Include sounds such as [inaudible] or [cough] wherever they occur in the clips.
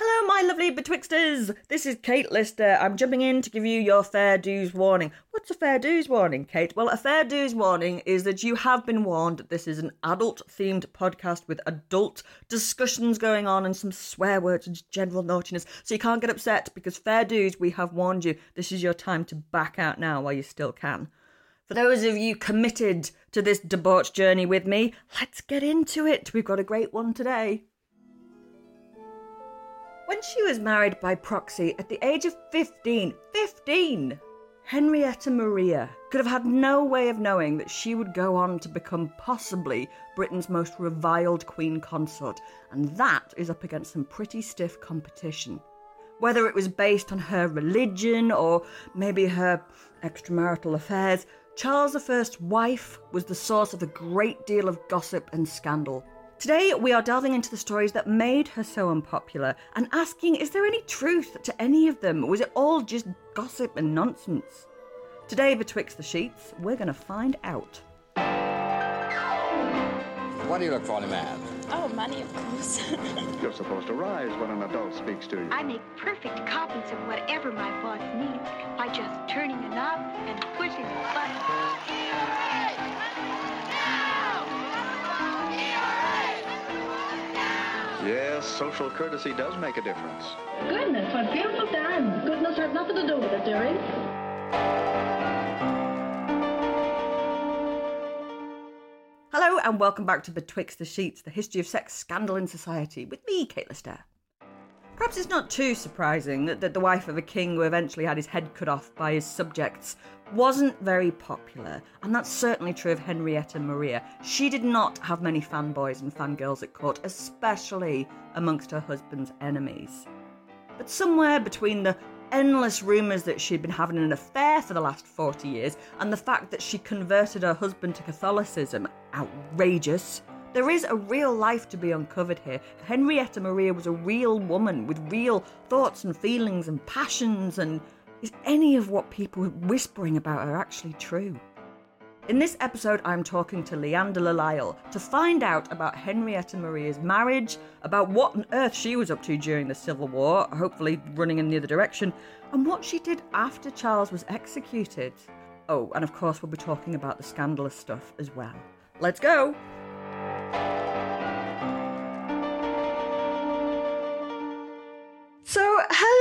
Hello, my lovely betwixters. This is Kate Lister. I'm jumping in to give you your fair dues warning. What's a fair dues warning, Kate? Well, a fair dues warning is that you have been warned that this is an adult themed podcast with adult discussions going on and some swear words and general naughtiness. So you can't get upset because fair dues, we have warned you. This is your time to back out now while you still can. For those of you committed to this debauch journey with me, let's get into it. We've got a great one today. When she was married by proxy at the age of 15, 15, Henrietta Maria could have had no way of knowing that she would go on to become possibly Britain's most reviled queen consort, and that is up against some pretty stiff competition. Whether it was based on her religion or maybe her extramarital affairs, Charles I's wife was the source of a great deal of gossip and scandal. Today, we are delving into the stories that made her so unpopular and asking is there any truth to any of them? Or was it all just gossip and nonsense? Today, betwixt the sheets, we're going to find out. What do you look for in a man? Oh, money, of course. [laughs] You're supposed to rise when an adult speaks to you. I make perfect copies of whatever my boss needs by just turning a knob and pushing a button. Yes, social courtesy does make a difference. Goodness, what beautiful times. Goodness has nothing to do with it, dearie. Hello, and welcome back to Betwixt the Sheets, the history of sex scandal in society, with me, Kate Lister. Perhaps it's not too surprising that, that the wife of a king who eventually had his head cut off by his subjects wasn't very popular, and that's certainly true of Henrietta Maria. She did not have many fanboys and fangirls at court, especially amongst her husband's enemies. But somewhere between the endless rumours that she'd been having an affair for the last 40 years and the fact that she converted her husband to Catholicism, outrageous, there is a real life to be uncovered here. Henrietta Maria was a real woman with real thoughts and feelings and passions, and is any of what people are whispering about her actually true? In this episode, I'm talking to Leanda de Lisle to find out about Henrietta Maria's marriage, about what on earth she was up to during the Civil War, hopefully running in the other direction, and what she did after Charles was executed. Oh, and of course, we'll be talking about the scandalous stuff as well. Let's go! So,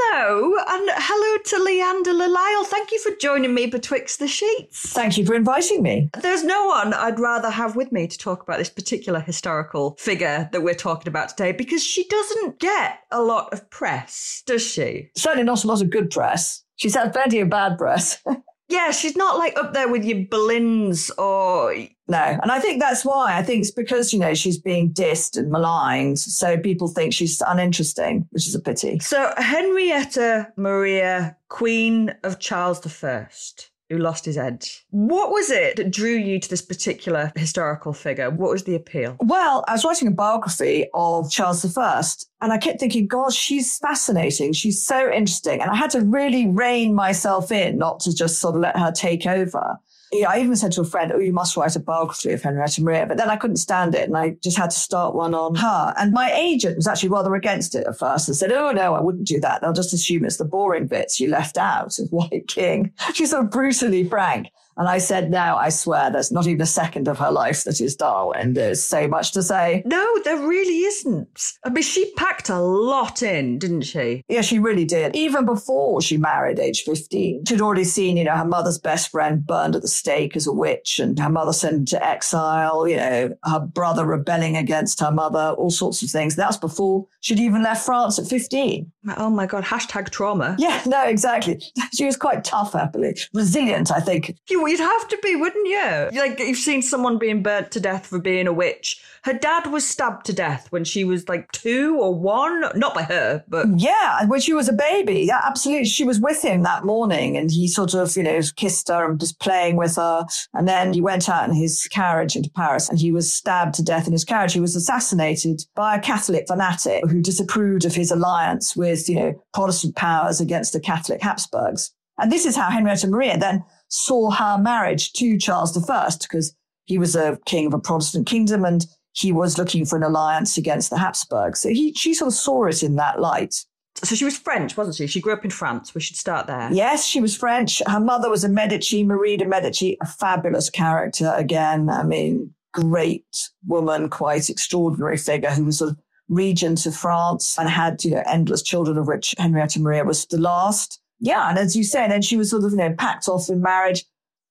hello, and hello to Leanda de Lisle. Thank you for joining me betwixt the sheets. Thank you for inviting me. There's no one I'd rather have with me to talk about this particular historical figure that we're talking about today because she doesn't get a lot of press, does she? Certainly not a lot of good press. She's had plenty of bad press. [laughs] Yeah, she's not like up there with your Boleyns or. no. And I think that's why. I think it's because, you know, she's being dissed and maligned. So people think she's uninteresting, which is a pity. So, Henrietta Maria, Queen of Charles I, who lost his head. What was it that drew you to this particular historical figure? What was the appeal? Well, I was writing a biography of Charles I, and I kept thinking, God, she's fascinating. She's so interesting. And I had to really rein myself in, not to just sort of let her take over. You know, I even said to a friend, oh, you must write a biography of Henrietta Maria. But then I couldn't stand it. And I just had to start one on her. And my agent was actually rather against it at first and said, oh, no, I wouldn't do that. They'll just assume it's the boring bits you left out of White King. [laughs] She's so brutally frank. And I said, now I swear there's not even a second of her life that is Darwin. There's so much to say. No, there really isn't. I mean, she packed a lot in, didn't she? Yeah, she really did. Even before she married age 15, she'd already seen, you know, her mother's best friend burned at the stake as a witch and her mother sent into exile, you know, her brother rebelling against her mother, all sorts of things. That's before she'd even left France at 15. Oh my God, hashtag trauma. Yeah, [laughs] no, exactly. [laughs] She was quite tough, happily. Resilient, I think. You, you'd have to be, wouldn't you? Like, you've seen someone being burnt to death for being a witch. Her dad was stabbed to death when she was like two or one. Not by her, but. Yeah, when she was a baby. Yeah, absolutely. She was with him that morning and he sort of, you know, kissed her and was playing with her. And then he went out in his carriage into Paris and he was stabbed to death in his carriage. He was assassinated by a Catholic fanatic who disapproved of his alliance with, you know, Protestant powers against the Catholic Habsburgs. And this is how Henrietta Maria then saw her marriage to Charles I, because he was a king of a Protestant kingdom and he was looking for an alliance against the Habsburgs. So he, she sort of saw it in that light. So she was French, wasn't she? She grew up in France. We should start there. Yes, she was French. Her mother was a Medici, Marie de Medici, a fabulous character again. I mean, great woman, quite extraordinary figure who was sort of regent of France and had, you know, endless children of which Henrietta Maria was the last. Yeah. And as you say, then she was sort of, you know, packed off in marriage.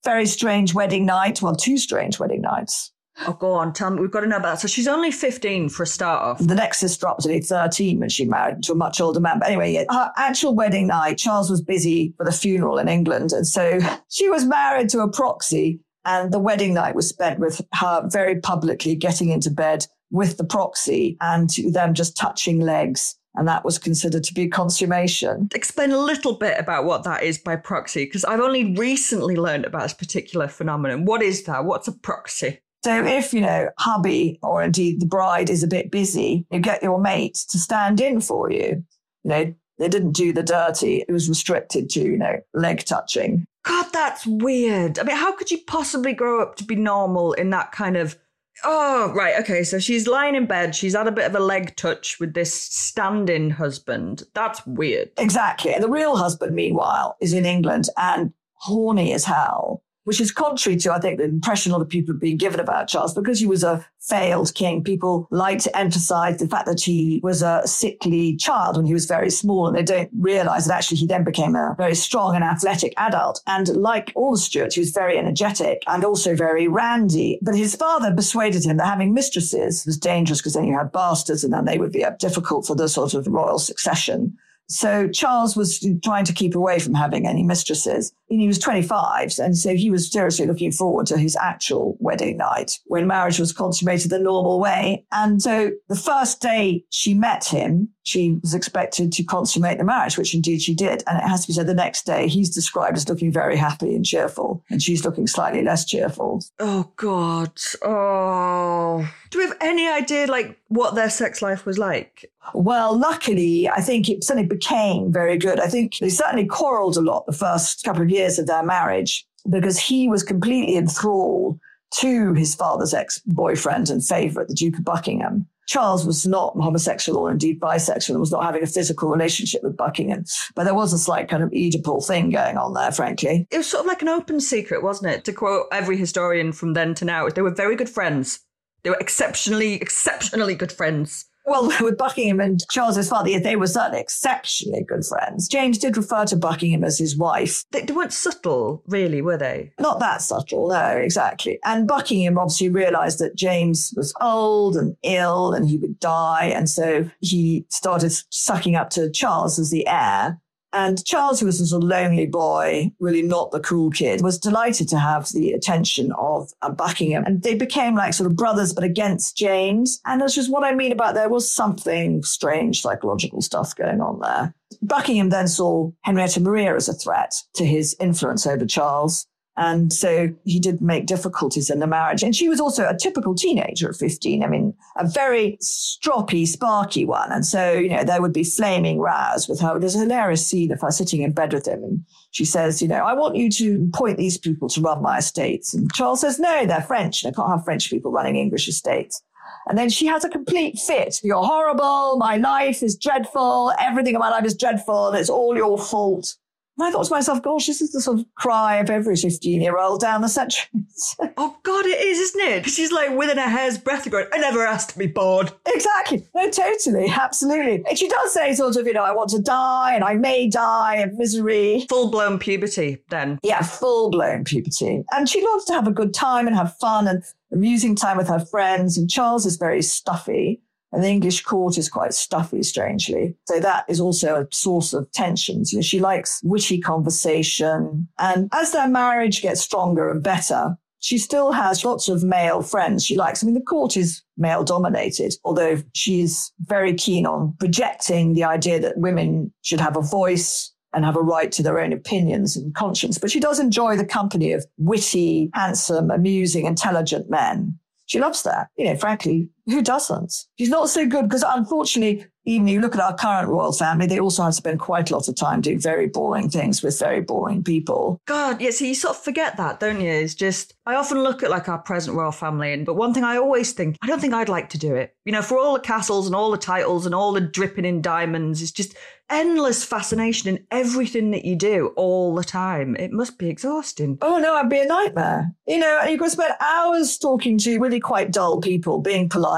Very strange wedding night. Well, two strange wedding nights. Oh, go on. Tell me. We've got to know about that. So she's only 15 for a start off. The next sister up to only 13 when she married to a much older man. But anyway, her actual wedding night, Charles was busy with a funeral in England. And so [laughs] she was married to a proxy. And the wedding night was spent with her very publicly getting into bed with the proxy and them just touching legs. And that was considered to be consummation. Explain a little bit about what that is by proxy, because I've only recently learned about this particular phenomenon. What is that? What's a proxy? So if, you know, hubby or indeed the bride is a bit busy, you get your mate to stand in for you. You know, they didn't do the dirty. It was restricted to, you know, leg touching. God, that's weird. I mean, how could you possibly grow up to be normal in that kind of Oh, right. Okay. So she's lying in bed. She's had a bit of a leg touch with this stand in husband. That's weird. Exactly. The real husband, meanwhile, is in England and horny as hell which is contrary to, I think, the impression a lot of people have been given about Charles. Because he was a failed king, people like to emphasize the fact that he was a sickly child when he was very small, and they don't realize that actually he then became a very strong and athletic adult. And like all the Stuarts, he was very energetic and also very randy. But his father persuaded him that having mistresses was dangerous because then you had bastards and then they would be uh, difficult for the sort of royal succession. So Charles was trying to keep away from having any mistresses. And he was 25. And so he was seriously looking forward to his actual wedding night when marriage was consummated the normal way. And so the first day she met him, she was expected to consummate the marriage, which indeed she did. And it has to be said the next day, he's described as looking very happy and cheerful. And she's looking slightly less cheerful. Oh, God. Oh. Do we have any idea, like, what their sex life was like? Well, luckily, I think it suddenly became very good. I think they certainly quarreled a lot the first couple of years of their marriage because he was completely enthralled to his father's ex-boyfriend and favourite, the Duke of Buckingham. Charles was not homosexual or indeed bisexual and was not having a physical relationship with Buckingham. But there was a slight kind of Oedipal thing going on there, frankly. It was sort of like an open secret, wasn't it? To quote every historian from then to now, they were very good friends. They were exceptionally, exceptionally good friends. Well, [laughs] with Buckingham and Charles's father, they were certainly exceptionally good friends. James did refer to Buckingham as his wife. They, they weren't subtle, really, were they? Not that subtle, no, exactly. And Buckingham obviously realized that James was old and ill and he would die. And so he started sucking up to Charles as the heir. And Charles, who was a lonely boy, really not the cool kid, was delighted to have the attention of uh, Buckingham. And they became like sort of brothers, but against James. And that's just what I mean about there was something strange psychological stuff going on there. Buckingham then saw Henrietta Maria as a threat to his influence over Charles. And so he did make difficulties in the marriage. And she was also a typical teenager at 15. I mean, a very stroppy, sparky one. And so, you know, there would be flaming rows with her. There's a hilarious scene of her sitting in bed with him. And she says, you know, I want you to appoint these people to run my estates. And Charles says, no, they're French. I can't have French people running English estates. And then she has a complete fit. You're horrible. My life is dreadful. Everything in my life is dreadful. and It's all your fault. And I thought to myself, gosh, this is the sort of cry of every 15 year old down the centuries. [laughs] oh, God, it is, isn't it? She's like within a hair's breadth of going, I never asked to be bored. Exactly. No, totally. Absolutely. And she does say, sort of, you know, I want to die and I may die of misery. Full blown puberty, then. Yeah, full blown puberty. And she loves to have a good time and have fun and amusing time with her friends. And Charles is very stuffy. And the English court is quite stuffy, strangely. So that is also a source of tensions. You know, she likes witty conversation. And as their marriage gets stronger and better, she still has lots of male friends she likes. I mean, the court is male dominated, although she's very keen on projecting the idea that women should have a voice and have a right to their own opinions and conscience. But she does enjoy the company of witty, handsome, amusing, intelligent men. She loves that. You know, frankly, who doesn't? She's not so good because unfortunately, even you look at our current royal family, they also have to spend quite a lot of time doing very boring things with very boring people. God, yeah, so you sort of forget that, don't you? It's just, I often look at like our present royal family, and but one thing I always think, I don't think I'd like to do it. You know, for all the castles and all the titles and all the dripping in diamonds, it's just endless fascination in everything that you do all the time. It must be exhausting. Oh no, I'd be a nightmare. You know, you could spend hours talking to really quite dull people, being polite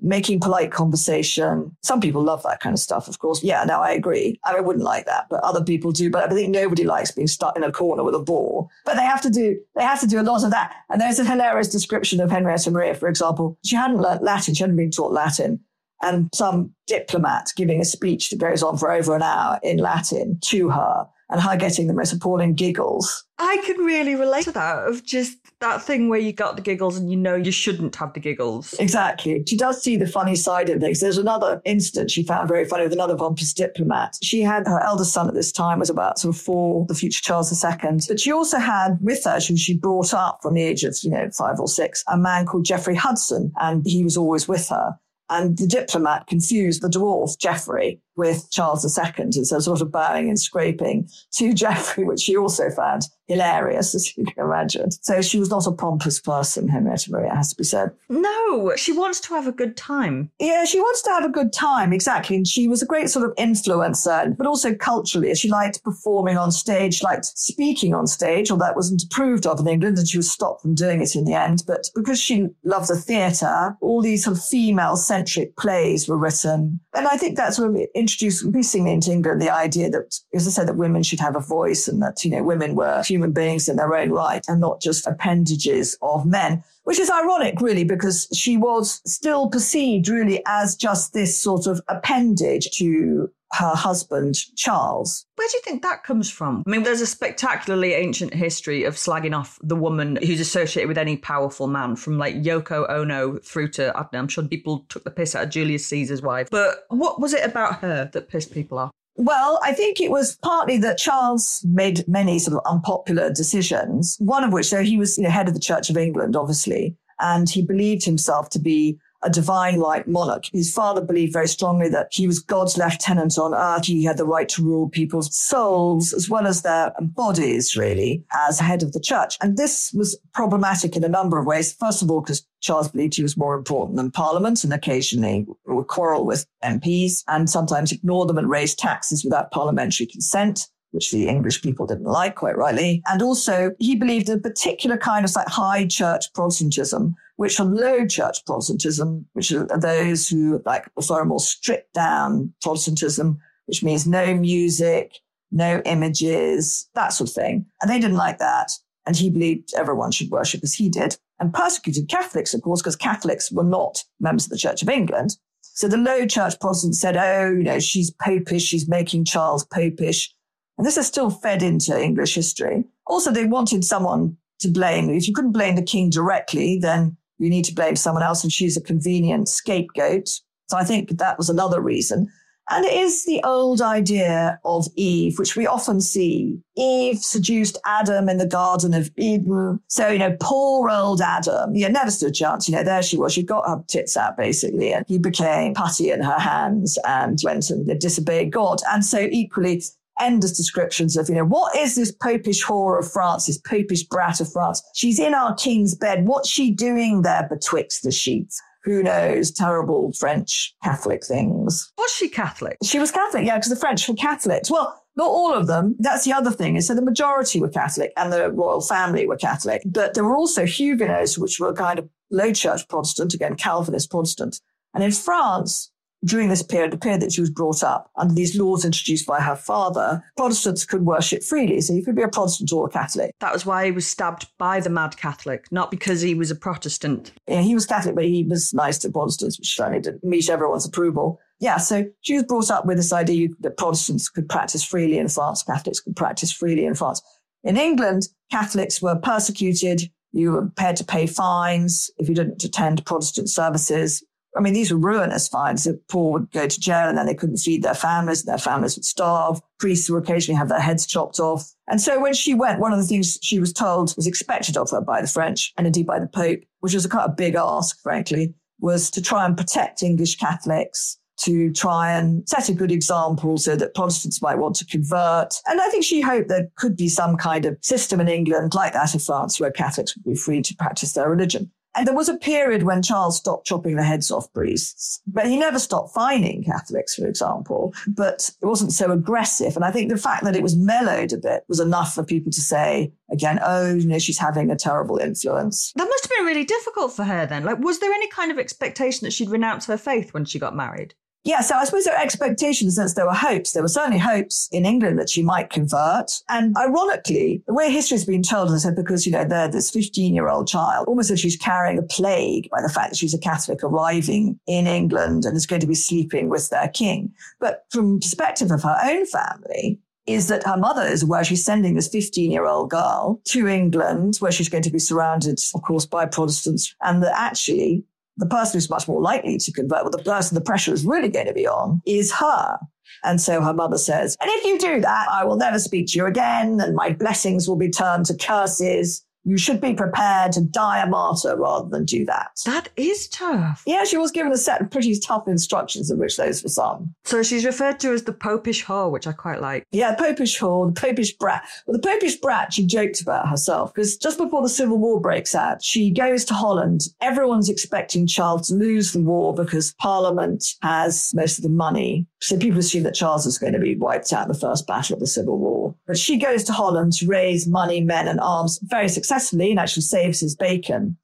making polite conversation. Some people love that kind of stuff, of course. Yeah, no, I agree. I, I wouldn't like that, but other people do. But I think nobody likes being stuck in a corner with a ball. But they have to do they have to do a lot of that. And there's a hilarious description of Henrietta Maria, for example. She hadn't learnt Latin. She hadn't been taught Latin. And some diplomat giving a speech that goes on for over an hour in Latin to her and her getting the most appalling giggles. I can really relate to that of just that thing where you got the giggles and you know you shouldn't have the giggles. Exactly. She does see the funny side of things. There's another instance she found very funny with another pompous diplomat. She had her eldest son at this time was about sort of four, the future Charles II. But she also had with her, who she brought up from the age of, you know, five or six, a man called Geoffrey Hudson. And he was always with her. And the diplomat confused the dwarf, Geoffrey, with Charles II. And so sort of bowing and scraping to [laughs] Geoffrey, which he also found hilarious, as you can imagine. So she was not a pompous person, Henrietta Maria, has to be said. No, she wants to have a good time. Yeah, she wants to have a good time, exactly. And she was a great sort of influencer, but also culturally. She liked performing on stage, liked speaking on stage, although that wasn't approved of in England, and she was stopped from doing it in the end. But because she loved the theatre, all these sort of female-centric plays were written. And I think that sort of introduced increasingly into England the idea that, as I said, that women should have a voice and that, you know, women were human beings in their own right and not just appendages of men, which is ironic, really, because she was still perceived really as just this sort of appendage to her husband, Charles. Where do you think that comes from? I mean, there's a spectacularly ancient history of slagging off the woman who's associated with any powerful man, from like Yoko Ono through to, I don't know, I'm sure people took the piss out of Julius Caesar's wife. But what was it about her that pissed people off? Well, I think it was partly that Charles made many sort of unpopular decisions, one of which, so he was you know, head of the Church of England, obviously, and he believed himself to be a divine like monarch. His father believed very strongly that he was God's lieutenant on earth. He had the right to rule people's souls as well as their bodies, really, as head of the church. And this was problematic in a number of ways. First of all, because Charles believed he was more important than Parliament and occasionally would quarrel with MPs and sometimes ignore them and raise taxes without parliamentary consent which the English people didn't like, quite rightly. And also, he believed a particular kind of like high church Protestantism, which are low church Protestantism, which are those who like prefer a more stripped down Protestantism, which means no music, no images, that sort of thing. And they didn't like that. And he believed everyone should worship as he did and persecuted Catholics, of course, because Catholics were not members of the Church of England. So the low church Protestants said, oh, you know, she's popish, she's making Charles popish. And this is still fed into English history. Also, they wanted someone to blame. If you couldn't blame the king directly, then you need to blame someone else, and she's a convenient scapegoat. So I think that was another reason. And it is the old idea of Eve, which we often see. Eve seduced Adam in the Garden of Eden. So, you know, poor old Adam, yeah, never stood a chance. You know, there she was. She got her tits out basically, and he became putty in her hands and went and disobeyed God. And so equally, endless descriptions of, you know, what is this popish whore of France, this popish brat of France? She's in our king's bed. What's she doing there betwixt the sheets? who knows, terrible French Catholic things. Was she Catholic? She was Catholic, yeah, because the French were Catholics. Well, not all of them. That's the other thing. Is so the majority were Catholic and the royal family were Catholic, but there were also Huguenots, which were kind of low church Protestant, again, Calvinist Protestant. And in France, during this period, the period that she was brought up, under these laws introduced by her father, Protestants could worship freely. So you could be a Protestant or a Catholic. That was why he was stabbed by the mad Catholic, not because he was a Protestant. Yeah, he was Catholic, but he was nice to Protestants, which certainly didn't meet everyone's approval. Yeah, so she was brought up with this idea that Protestants could practice freely in France, Catholics could practice freely in France. In England, Catholics were persecuted. You were prepared to pay fines if you didn't attend Protestant services. I mean, these were ruinous fines. The poor would go to jail and then they couldn't feed their families and their families would starve. Priests would occasionally have their heads chopped off. And so when she went, one of the things she was told was expected of her by the French and indeed by the Pope, which was a kind of big ask, frankly, was to try and protect English Catholics to try and set a good example so that Protestants might want to convert. And I think she hoped there could be some kind of system in England like that of France where Catholics would be free to practice their religion. There was a period when Charles stopped chopping the heads off priests, but he never stopped fining Catholics, for example. But it wasn't so aggressive. And I think the fact that it was mellowed a bit was enough for people to say, again, oh, you know, she's having a terrible influence. That must have been really difficult for her then. Like, was there any kind of expectation that she'd renounce her faith when she got married? Yeah, so I suppose there were expectations since there were hopes. There were certainly hopes in England that she might convert. And ironically, the way history has been told, I said, because, you know, they're this 15 year old child, almost as if she's carrying a plague by the fact that she's a Catholic arriving in England and is going to be sleeping with their king. But from perspective of her own family, is that her mother is aware she's sending this 15 year old girl to England, where she's going to be surrounded, of course, by Protestants, and that actually the person who's much more likely to convert, well, the person the pressure is really going to be on is her. And so her mother says, and if you do that, I will never speak to you again, and my blessings will be turned to curses you should be prepared to die a martyr rather than do that. That is tough. Yeah, she was given a set of pretty tough instructions, of which those were some. So she's referred to as the popish whore, which I quite like. Yeah, popish whore, the popish brat. Well, the popish brat, she joked about herself because just before the Civil War breaks out, she goes to Holland. Everyone's expecting Charles to lose the war because Parliament has most of the money. So people assume that Charles is going to be wiped out in the first battle of the Civil War. But she goes to Holland to raise money, men, and arms very successfully and actually saves his bacon.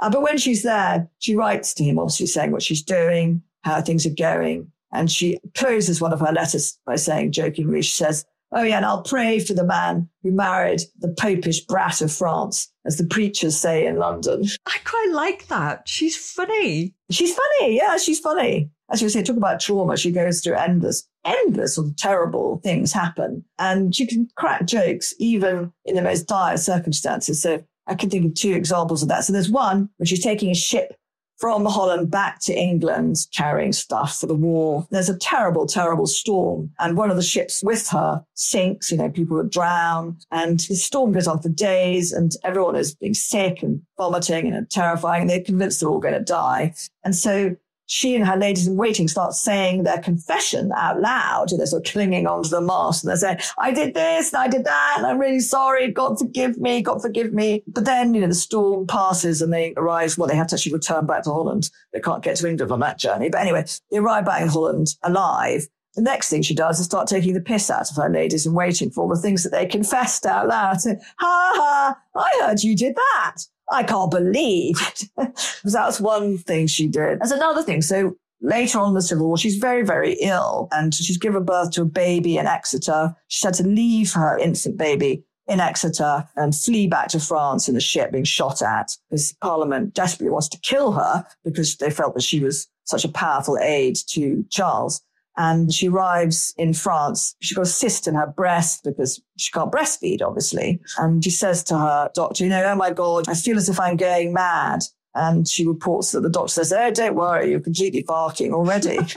Uh, but when she's there, she writes to him, obviously saying what she's doing, how things are going. And she closes one of her letters by saying jokingly, she says, Oh yeah, and I'll pray for the man who married the popish brat of France, as the preachers say in London. I quite like that. She's funny. She's funny. Yeah, she's funny. As you say, talk about trauma. She goes through endless, endless sort of terrible things happen. And she can crack jokes even in the most dire circumstances. So I can think of two examples of that. So there's one when she's taking a ship from Holland back to England carrying stuff for the war. There's a terrible, terrible storm. And one of the ships with her sinks, you know, people drown. And the storm goes on for days and everyone is being sick and vomiting and terrifying. And they're convinced they're all going to die. And so she and her ladies in waiting start saying their confession out loud. They're sort of clinging onto the mast and they're saying, I did this and I did that and I'm really sorry. God forgive me. God forgive me. But then, you know, the storm passes and they arrive. Well, they have to actually return back to Holland. They can't get to England on that journey. But anyway, they arrive back in Holland alive. The next thing she does is start taking the piss out of her ladies and waiting for all the things that they confessed out loud. Ha ha, I heard you did that. I can't believe. [laughs] That's one thing she did. That's another thing. So later on in the Civil War, she's very, very ill and she's given birth to a baby in Exeter. She's had to leave her infant baby in Exeter and flee back to France in a ship being shot at because Parliament desperately wants to kill her because they felt that she was such a powerful aid to Charles. And she arrives in France. She's got a cyst in her breast because she can't breastfeed, obviously. And she says to her doctor, you know, oh my God, I feel as if I'm going mad. And she reports that the doctor says, oh, don't worry, you're completely barking already. [laughs]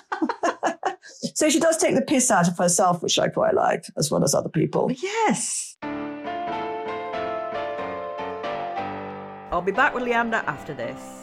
So she does take the piss out of herself, which I quite like, as well as other people. Yes. I'll be back with Leanda after this.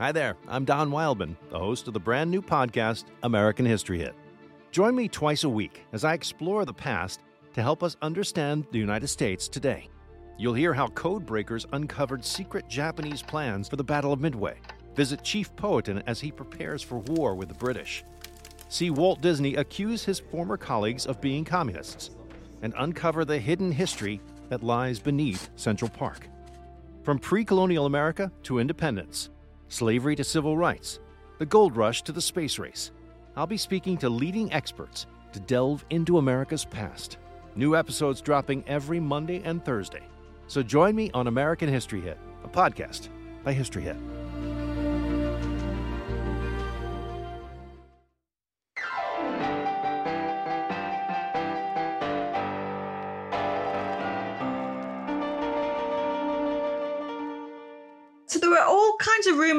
Hi there, I'm Don Wildman, the host of the brand new podcast, American History Hit. Join me twice a week as I explore the past to help us understand the United States today. You'll hear how code breakers uncovered secret Japanese plans for the Battle of Midway. Visit Chief Powhatan as he prepares for war with the British. See Walt Disney accuse his former colleagues of being communists and uncover the hidden history that lies beneath Central Park. From pre colonial America to independence, slavery to civil rights, the gold rush to the space race. I'll be speaking to leading experts to delve into America's past. New episodes dropping every Monday and Thursday. So join me on American History Hit, a podcast by History Hit.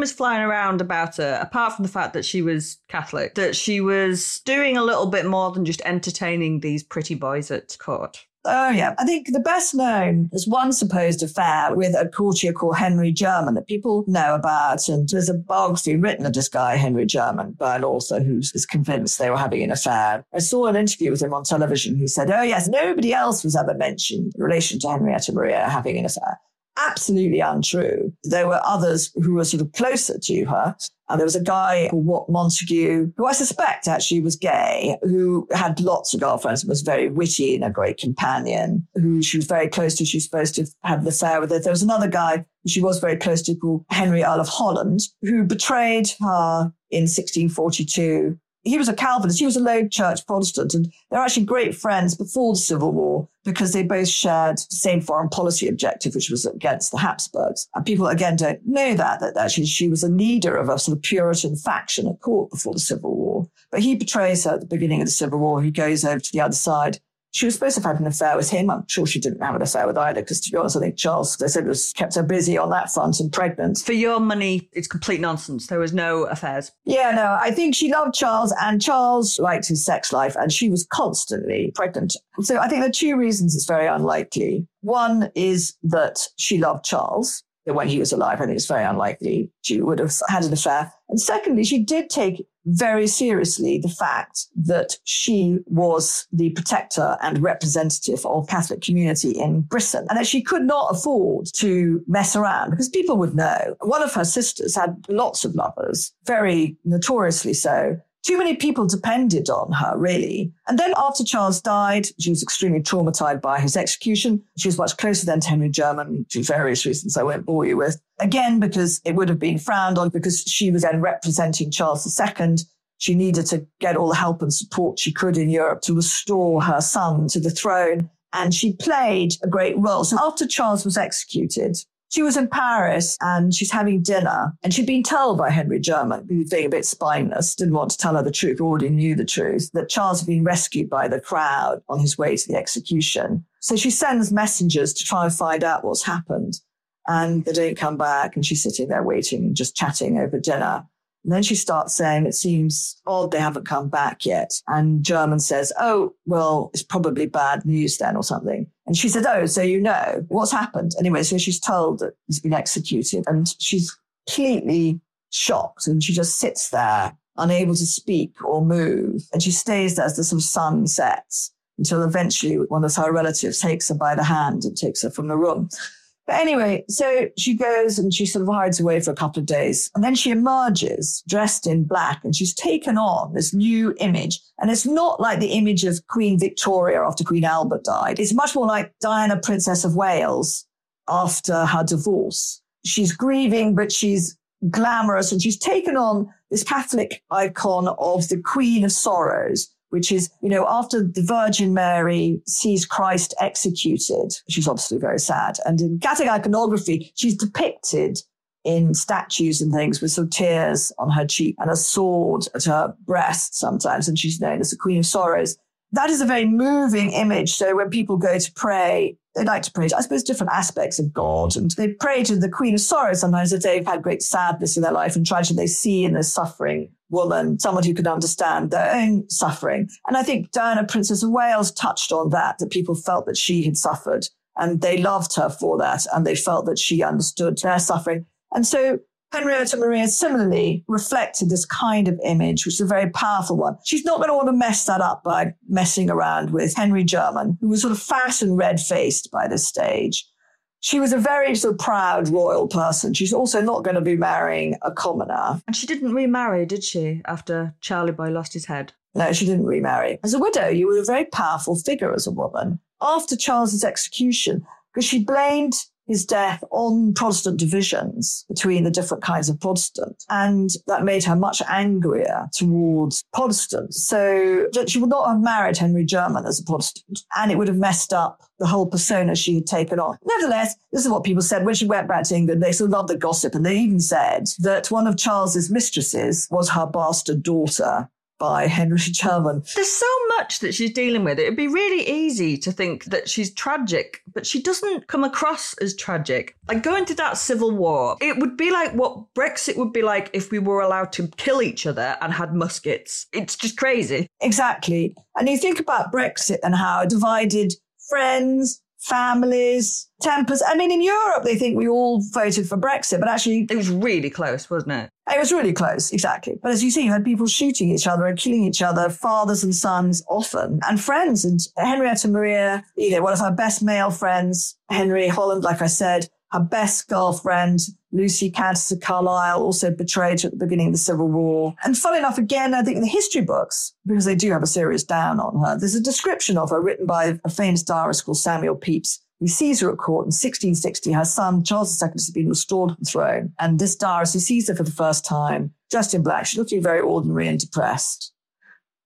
Kinds rumours flying around about her, apart from the fact that she was Catholic, that she was doing a little bit more than just entertaining these pretty boys at court. Oh, yeah. I think the best known is one supposed affair with a courtier called Henry Jermyn that people know about. And there's a biography written of this guy, Henry Jermyn, by an author who's convinced they were having an affair. I saw an interview with him on television who said, oh, yes, nobody else was ever mentioned in relation to Henrietta Maria having an affair. Absolutely untrue. There were others who were sort of closer to her. And there was a guy called Wat Montague, who I suspect actually was gay, who had lots of girlfriends and was very witty and a great companion, who she was very close to. She was supposed to have an affair with her. There was another guy who she was very close to called Henry Earl of Holland, who betrayed her in 1642 he was a Calvinist. He was a low church Protestant. And they're actually great friends before the Civil War because they both shared the same foreign policy objective, which was against the Habsburgs. And people, again, don't know that, that actually she was a leader of a sort of Puritan faction at court before the Civil War. But he betrays her at the beginning of the Civil War. He goes over to the other side she was supposed to have had an affair with him. I'm sure she didn't have an affair with either, because to be honest, I think Charles, they said, was kept her busy on that front and pregnant. For your money, it's complete nonsense. There was no affairs. Yeah, no, I think she loved Charles and Charles liked his sex life and she was constantly pregnant. So I think there are two reasons it's very unlikely. One is that she loved Charles that when he was alive. I think it's very unlikely she would have had an affair. And secondly, she did take very seriously the fact that she was the protector and representative of Catholic community in Britain and that she could not afford to mess around because people would know. One of her sisters had lots of lovers, very notoriously so. Too many people depended on her, really. And then after Charles died, she was extremely traumatized by his execution. She was much closer then to Henry Jermyn for various reasons I won't bore you with. Again, because it would have been frowned on because she was then representing Charles II. She needed to get all the help and support she could in Europe to restore her son to the throne. And she played a great role. So after Charles was executed, she was in Paris and she's having dinner and she'd been told by Henry Jermyn, who was being a bit spineless, didn't want to tell her the truth, already knew the truth, that Charles had been rescued by the crowd on his way to the execution. So she sends messengers to try and find out what's happened. And they don't come back and she's sitting there waiting and just chatting over dinner. And then she starts saying, it seems odd they haven't come back yet. And Jermyn says, oh, well, it's probably bad news then or something. And she said, oh, so you know what's happened. Anyway, so she's told that he's been executed and she's completely shocked and she just sits there unable to speak or move. And she stays there as the sort of sun sets until eventually one of her relatives takes her by the hand and takes her from the room. But anyway, so she goes and she sort of hides away for a couple of days. And then she emerges dressed in black and she's taken on this new image. And it's not like the image of Queen Victoria after Queen Albert died. It's much more like Diana, Princess of Wales after her divorce. She's grieving, but she's glamorous and she's taken on this Catholic icon of the Queen of Sorrows which is, you know, after the Virgin Mary sees Christ executed, she's obviously very sad. And in Catholic iconography, she's depicted in statues and things with some tears on her cheek and a sword at her breast sometimes. And she's known as the Queen of Sorrows. That is a very moving image. So when people go to pray, they like to pray to, I suppose, different aspects of God. And they pray to the Queen of Sorrows sometimes if they've had great sadness in their life and tragedy. They see in their suffering woman, someone who could understand their own suffering. And I think Diana, Princess of Wales, touched on that, that people felt that she had suffered and they loved her for that and they felt that she understood their suffering. And so Henrietta Maria similarly reflected this kind of image, which is a very powerful one. She's not going to want to mess that up by messing around with Henry Jermyn, who was sort of fat and red faced by this stage she was a very sort of proud royal person. She's also not going to be marrying a commoner. And she didn't remarry, did she, after Charlie Boy lost his head? No, she didn't remarry. As a widow, you were a very powerful figure as a woman. After Charles's execution, because she blamed his death on Protestant divisions between the different kinds of Protestant. And that made her much angrier towards Protestants. So she would not have married Henry Jermyn as a Protestant, and it would have messed up the whole persona she had taken on. Nevertheless, this is what people said when she went back to England. They of loved the gossip, and they even said that one of Charles's mistresses was her bastard daughter by Henry Jermyn. There's so much that she's dealing with. It'd be really easy to think that she's tragic, but she doesn't come across as tragic. Like going to that civil war, it would be like what Brexit would be like if we were allowed to kill each other and had muskets. It's just crazy. Exactly. And you think about Brexit and how divided friends, families, tempers. I mean, in Europe, they think we all voted for Brexit, but actually. It was really close, wasn't it? It was really close, exactly. But as you see, you had people shooting each other and killing each other, fathers and sons often, and friends. And Henrietta Maria, you know, one of her best male friends, Henry Holland, like I said, her best girlfriend, Lucy Countess of Carlisle, also betrayed her at the beginning of the Civil War. And fun enough, again, I think in the history books, because they do have a serious down on her, there's a description of her written by a famous diarist called Samuel Pepys. He sees her at court in 1660. Her son, Charles II, has been restored to the throne. And this diarist, who sees her for the first time, dressed in black, she's looking very ordinary and depressed.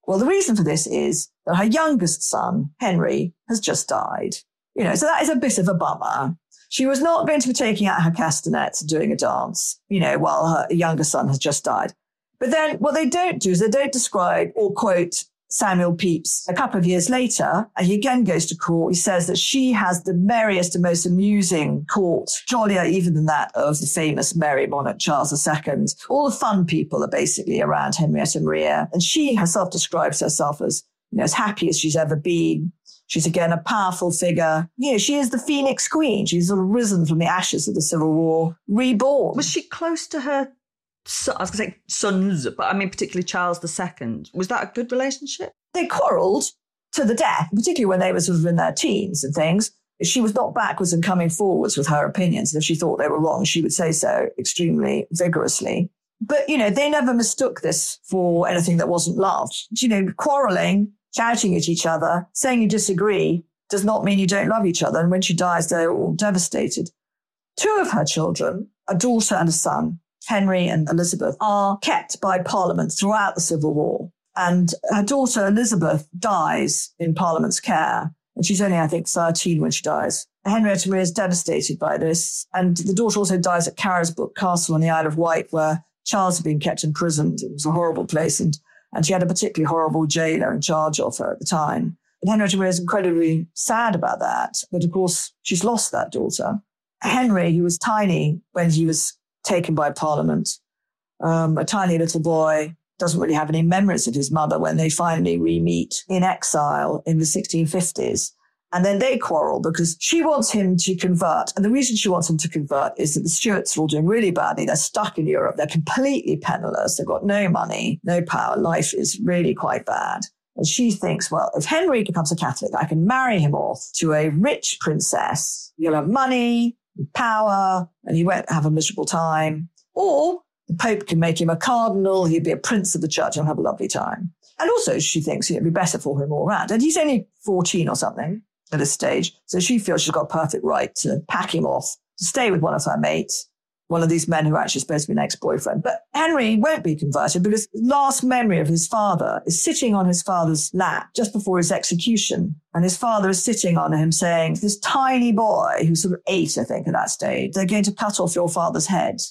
Well, the reason for this is that her youngest son, Henry, has just died. You know, so that is a bit of a bummer. She was not going to be taking out her castanets and doing a dance, you know, while her younger son has just died. But then what they don't do is they don't describe or quote Samuel Pepys a couple of years later, and he again goes to court. He says that she has the merriest and most amusing court, jollier even than that of the famous merry monarch Charles II. All the fun people are basically around Henrietta Maria, and she herself describes herself as you know, as happy as she's ever been. She's again a powerful figure. You know, she is the Phoenix Queen. She's sort of risen from the ashes of the Civil War, reborn. Was she close to her? I was going to say sons, but I mean particularly Charles II. Was that a good relationship? They quarrelled to the death, particularly when they were sort of in their teens and things. She was not backwards and coming forwards with her opinions. If she thought they were wrong, she would say so extremely vigorously. But, you know, they never mistook this for anything that wasn't love. You know, quarreling, shouting at each other, saying you disagree does not mean you don't love each other. And when she dies, they're all devastated. Two of her children, a daughter and a son, Henry and Elizabeth, are kept by Parliament throughout the Civil War. And her daughter Elizabeth dies in Parliament's care. And she's only, I think, 13 when she dies. Henrietta Maria is devastated by this. And the daughter also dies at Carisbrooke Castle on the Isle of Wight, where Charles had been kept imprisoned. It was a horrible place. And, and she had a particularly horrible jailer in charge of her at the time. And Henrietta Maria is incredibly sad about that. But of course, she's lost that daughter. Henry, who was tiny when he was taken by Parliament, um, a tiny little boy, doesn't really have any memories of his mother when they finally re-meet in exile in the 1650s. And then they quarrel because she wants him to convert. And the reason she wants him to convert is that the Stuarts are all doing really badly. They're stuck in Europe. They're completely penniless. They've got no money, no power. Life is really quite bad. And she thinks, well, if Henry becomes a Catholic, I can marry him off to a rich princess. You'll have money, power, and he won't have a miserable time. Or the Pope can make him a cardinal. He'd be a prince of the church and have a lovely time. And also, she thinks it'd be better for him all around. And he's only 14 or something at this stage. So she feels she's got perfect right to pack him off, to stay with one of her mates, one of these men who are actually supposed to be an ex-boyfriend. But Henry won't be converted because his last memory of his father is sitting on his father's lap just before his execution. And his father is sitting on him saying, this tiny boy who's sort of eight, I think, at that stage, they're going to cut off your father's head.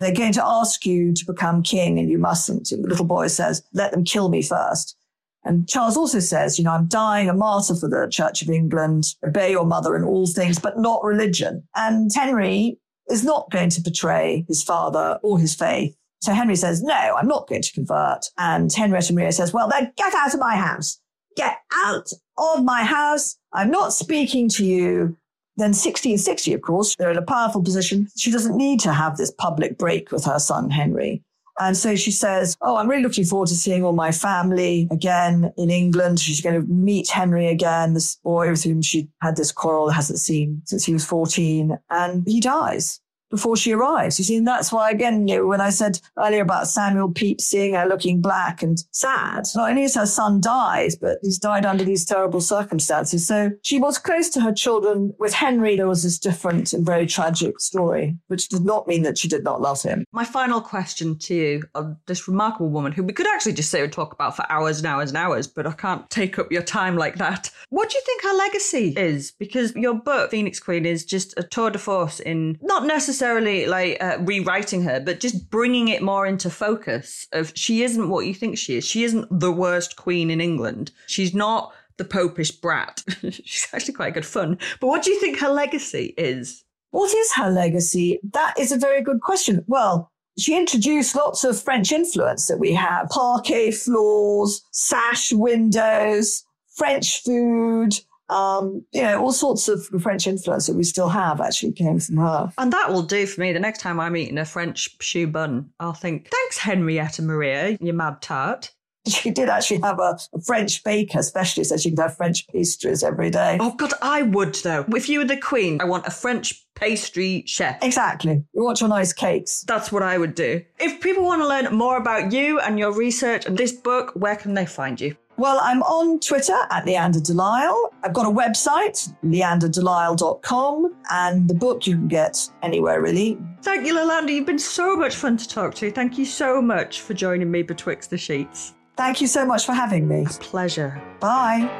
They're going to ask you to become king and you mustn't. And The little boy says, let them kill me first. And Charles also says, you know, I'm dying a martyr for the Church of England, obey your mother in all things, but not religion. And Henry is not going to betray his father or his faith. So Henry says, no, I'm not going to convert. And Henrietta Maria says, well, then get out of my house. Get out of my house. I'm not speaking to you. Then 1660, of course, they're in a powerful position. She doesn't need to have this public break with her son, Henry. And so she says, Oh, I'm really looking forward to seeing all my family again in England. She's going to meet Henry again, this boy with whom she had this quarrel, hasn't seen since he was 14. And he dies before she arrives. You see, and that's why, again, you know, when I said earlier about Samuel Pepys seeing her looking black and sad, not only is her son dies, but he's died under these terrible circumstances. So she was close to her children. With Henry, there was this different and very tragic story, which did not mean that she did not love him. My final question to you of this remarkable woman who we could actually just sit and talk about for hours and hours and hours, but I can't take up your time like that. What do you think her legacy is? Because your book, Phoenix Queen, is just a tour de force in not necessarily necessarily like uh, rewriting her, but just bringing it more into focus of she isn't what you think she is. She isn't the worst queen in England. She's not the popish brat. [laughs] She's actually quite good fun. But what do you think her legacy is? What is her legacy? That is a very good question. Well, she introduced lots of French influence that we have parquet floors, sash windows, French food, um, you know, all sorts of French influence that we still have actually came from her. And that will do for me. The next time I'm eating a French choux bun, I'll think, thanks, Henrietta Maria, you mad tart. She did actually have a, a French baker specialist so she could have French pastries every day. Oh, God, I would, though. If you were the queen, I want a French pastry chef. Exactly. We want your nice cakes. That's what I would do. If people want to learn more about you and your research and this book, where can they find you? Well, I'm on Twitter at Leanda de Lisle. I've got a website, leandadelisle.com, and the book you can get anywhere really. Thank you, Leanda. You've been so much fun to talk to. Thank you so much for joining me betwixt the sheets. Thank you so much for having me. A pleasure. Bye.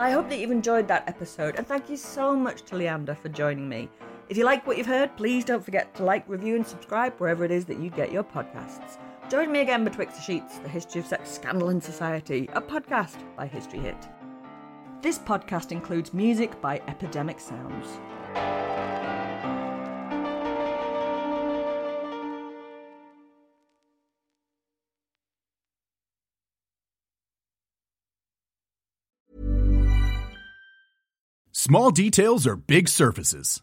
I hope that you've enjoyed that episode, and thank you so much to Leander for joining me. If you like what you've heard, please don't forget to like, review, and subscribe wherever it is that you get your podcasts. Join me again betwixt the sheets, the history of sex, scandal, and society, a podcast by History Hit. This podcast includes music by Epidemic Sounds. Small details are big surfaces.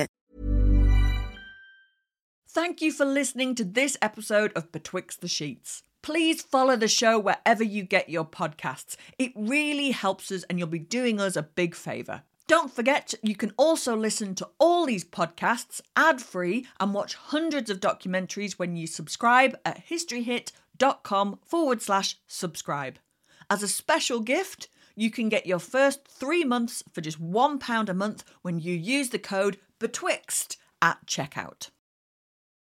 Thank you for listening to this episode of Betwixt the Sheets. Please follow the show wherever you get your podcasts. It really helps us and you'll be doing us a big favour. Don't forget, you can also listen to all these podcasts ad free and watch hundreds of documentaries when you subscribe at historyhit.com forward slash subscribe. As a special gift, you can get your first three months for just £1 a month when you use the code BETWIXT at checkout.